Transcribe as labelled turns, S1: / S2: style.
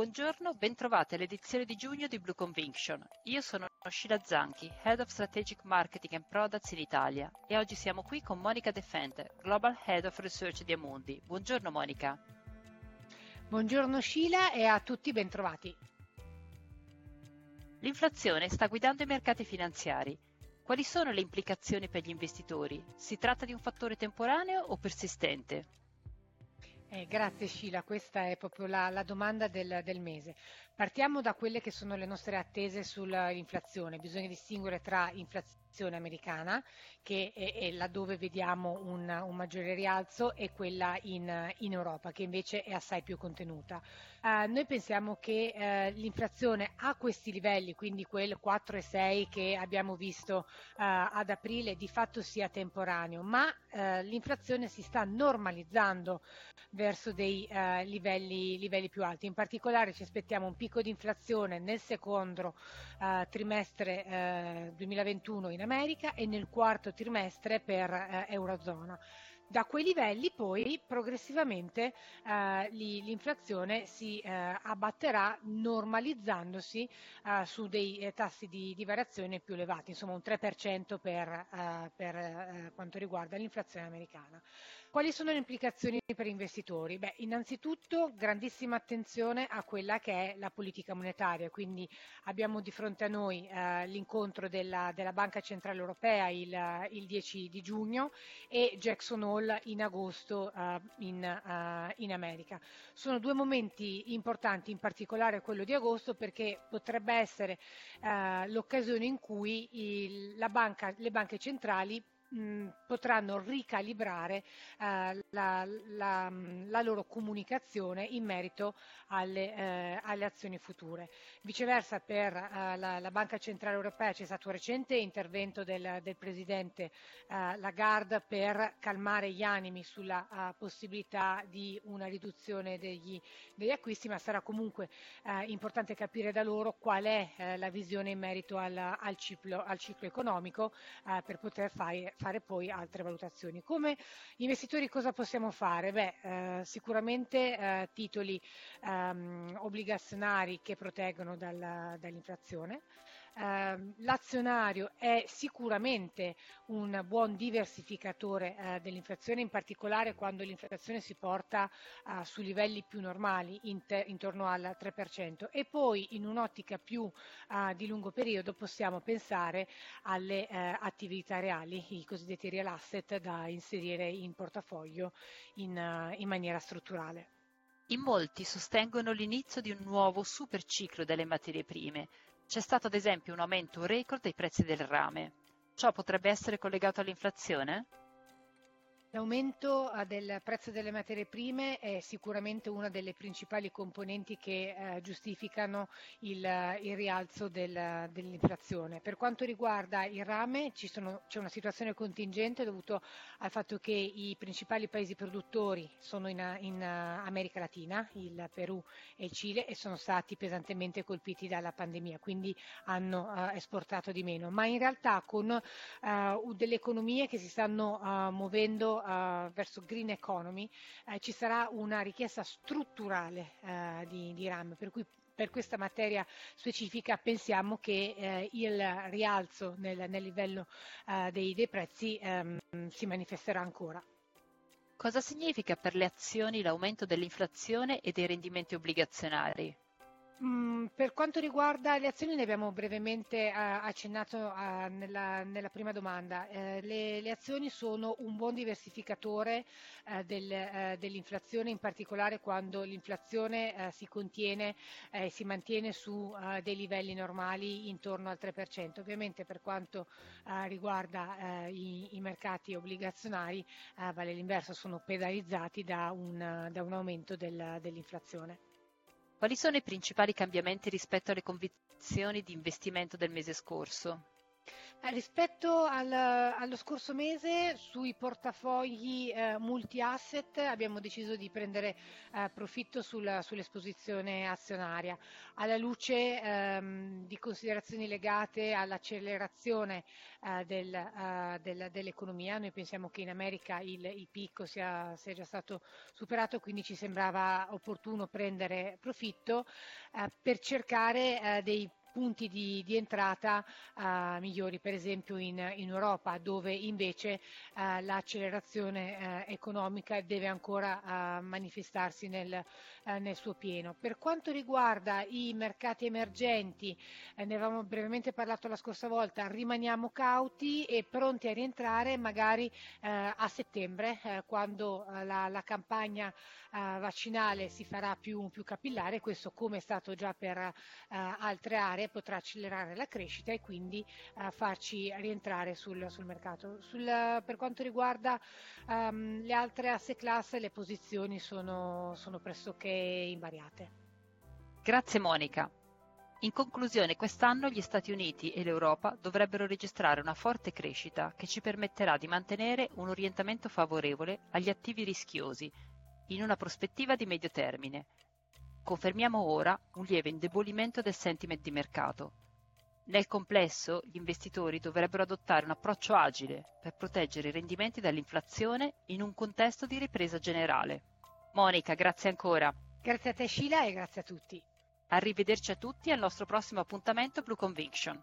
S1: Buongiorno, bentrovati all'edizione di giugno di Blue Conviction. Io sono Sheila Zanchi, Head of Strategic Marketing and Products in Italia e oggi siamo qui con Monica Defender, Global Head of Research di Amundi. Buongiorno Monica.
S2: Buongiorno Sheila e a tutti bentrovati.
S1: L'inflazione sta guidando i mercati finanziari. Quali sono le implicazioni per gli investitori? Si tratta di un fattore temporaneo o persistente?
S2: Eh, grazie Scila, questa è proprio la, la domanda del, del, mese. Partiamo da quelle che sono le nostre attese sull'inflazione. Bisogna distinguere tra inflazione americana, che è, è laddove vediamo un, un, maggiore rialzo, e quella in, in, Europa, che invece è assai più contenuta. Uh, noi pensiamo che uh, l'inflazione a questi livelli, quindi quel 4,6 che abbiamo visto uh, ad aprile, di fatto sia temporaneo, ma l'inflazione si sta normalizzando verso dei uh, livelli, livelli, più alti. In particolare ci aspettiamo un picco di inflazione nel secondo uh, trimestre uh, 2021 in America e nel quarto trimestre per Eurozona. Da quei livelli poi progressivamente eh, l'inflazione si eh, abbatterà normalizzandosi eh, su dei eh, tassi di, di, variazione più elevati, insomma un 3% per, eh, per eh, quanto riguarda l'inflazione americana. Quali sono le implicazioni per investitori? Beh, innanzitutto grandissima attenzione a quella che è la politica monetaria, quindi abbiamo di fronte a noi eh, l'incontro della, della, Banca Centrale Europea il, il, 10 di giugno e Jackson Hole in agosto eh, in, eh, in, America. Sono due momenti importanti, in particolare quello di agosto, perché potrebbe essere eh, l'occasione in cui il, banca, le banche centrali mh, potranno ricalibrare eh, la, la, la, loro comunicazione in merito alle, eh, alle azioni future. Viceversa per eh, la, la, Banca Centrale Europea c'è stato un recente intervento del, del Presidente eh, Lagarde per calmare gli animi sulla uh, possibilità di una riduzione degli, degli, acquisti, ma sarà comunque uh, importante capire da loro qual è la visione in merito al, al, ciclo, al ciclo, economico per poter fare, fare poi altre valutazioni. Come investitori cosa possiamo fare? Beh, eh, sicuramente eh, titoli ehm, obbligazionari che proteggono dal, dall'inflazione, eh, l'azionario è sicuramente un buon diversificatore eh, dell'inflazione, in particolare quando l'inflazione si porta eh, su livelli più normali, in te, intorno al 3%. E poi in un'ottica più eh, di lungo periodo possiamo pensare alle eh, attività reali, i cosiddetti real asset da inserire in portafoglio in, eh, in maniera strutturale.
S1: In molti sostengono l'inizio di un nuovo superciclo delle materie prime, c'è stato ad esempio un aumento record dei prezzi del rame. Ciò potrebbe essere collegato all'inflazione?
S2: L'aumento eh, del prezzo delle materie prime è sicuramente una delle principali componenti che eh, giustificano il, il rialzo del, dell'inflazione. Per quanto riguarda il rame sono, c'è una situazione contingente dovuta al fatto che i principali paesi produttori sono in, in America Latina, il Perù e il Cile, e sono stati pesantemente colpiti dalla pandemia, quindi hanno uh, esportato di meno. Ma in realtà con uh, delle economie che si stanno uh, muovendo uh, verso green economy eh, ci sarà una richiesta strutturale eh, di, di RAM, per cui per questa materia specifica pensiamo che eh, il rialzo nel, nel livello eh, dei, dei, prezzi ehm, si manifesterà ancora.
S1: Cosa significa per le azioni l'aumento dell'inflazione e dei rendimenti obbligazionari?
S2: Mm, per quanto riguarda le azioni, ne abbiamo brevemente uh, accennato uh, nella, nella, prima domanda. Uh, le, le, azioni sono un buon diversificatore del, dell'inflazione, in particolare quando l'inflazione si contiene e si mantiene su dei livelli normali intorno al 3%. Ovviamente per quanto riguarda i, i, mercati obbligazionari, vale l'inverso, sono penalizzati da un, da un aumento del, dell'inflazione.
S1: Quali sono i principali cambiamenti rispetto alle convinzioni di investimento del mese scorso?
S2: Eh, rispetto al, allo scorso mese sui portafogli eh, multi-asset abbiamo deciso di prendere eh, profitto sul, sull'esposizione azionaria alla luce ehm, di considerazioni legate all'accelerazione eh, del, eh, del, dell'economia. Noi pensiamo che in America il, il picco sia, sia, già stato superato, quindi ci sembrava opportuno prendere profitto eh, per cercare dei punti di, di entrata uh, migliori, per esempio in, in, Europa, dove invece uh, l'accelerazione uh, economica deve ancora manifestarsi nel, nel, suo pieno. Per quanto riguarda i mercati emergenti, ne avevamo brevemente parlato la scorsa volta, rimaniamo cauti e pronti a rientrare magari a settembre, quando la, la campagna vaccinale si farà più, più, capillare, questo come è stato già per altre aree potrà accelerare la crescita e quindi eh, farci rientrare sul, sul mercato. Sul, per quanto riguarda um, le altre asse classe le posizioni sono, sono pressoché invariate.
S1: Grazie Monica. In conclusione, quest'anno gli Stati Uniti e l'Europa dovrebbero registrare una forte crescita che ci permetterà di mantenere un orientamento favorevole agli attivi rischiosi in una prospettiva di medio termine, Confermiamo ora un lieve indebolimento del sentiment di mercato. Nel complesso, gli investitori dovrebbero adottare un approccio agile per proteggere i rendimenti dall'inflazione in un contesto di ripresa generale. Monica, grazie ancora.
S2: Grazie a te Sheila e grazie a tutti.
S1: Arrivederci a tutti al nostro prossimo appuntamento Blue Conviction.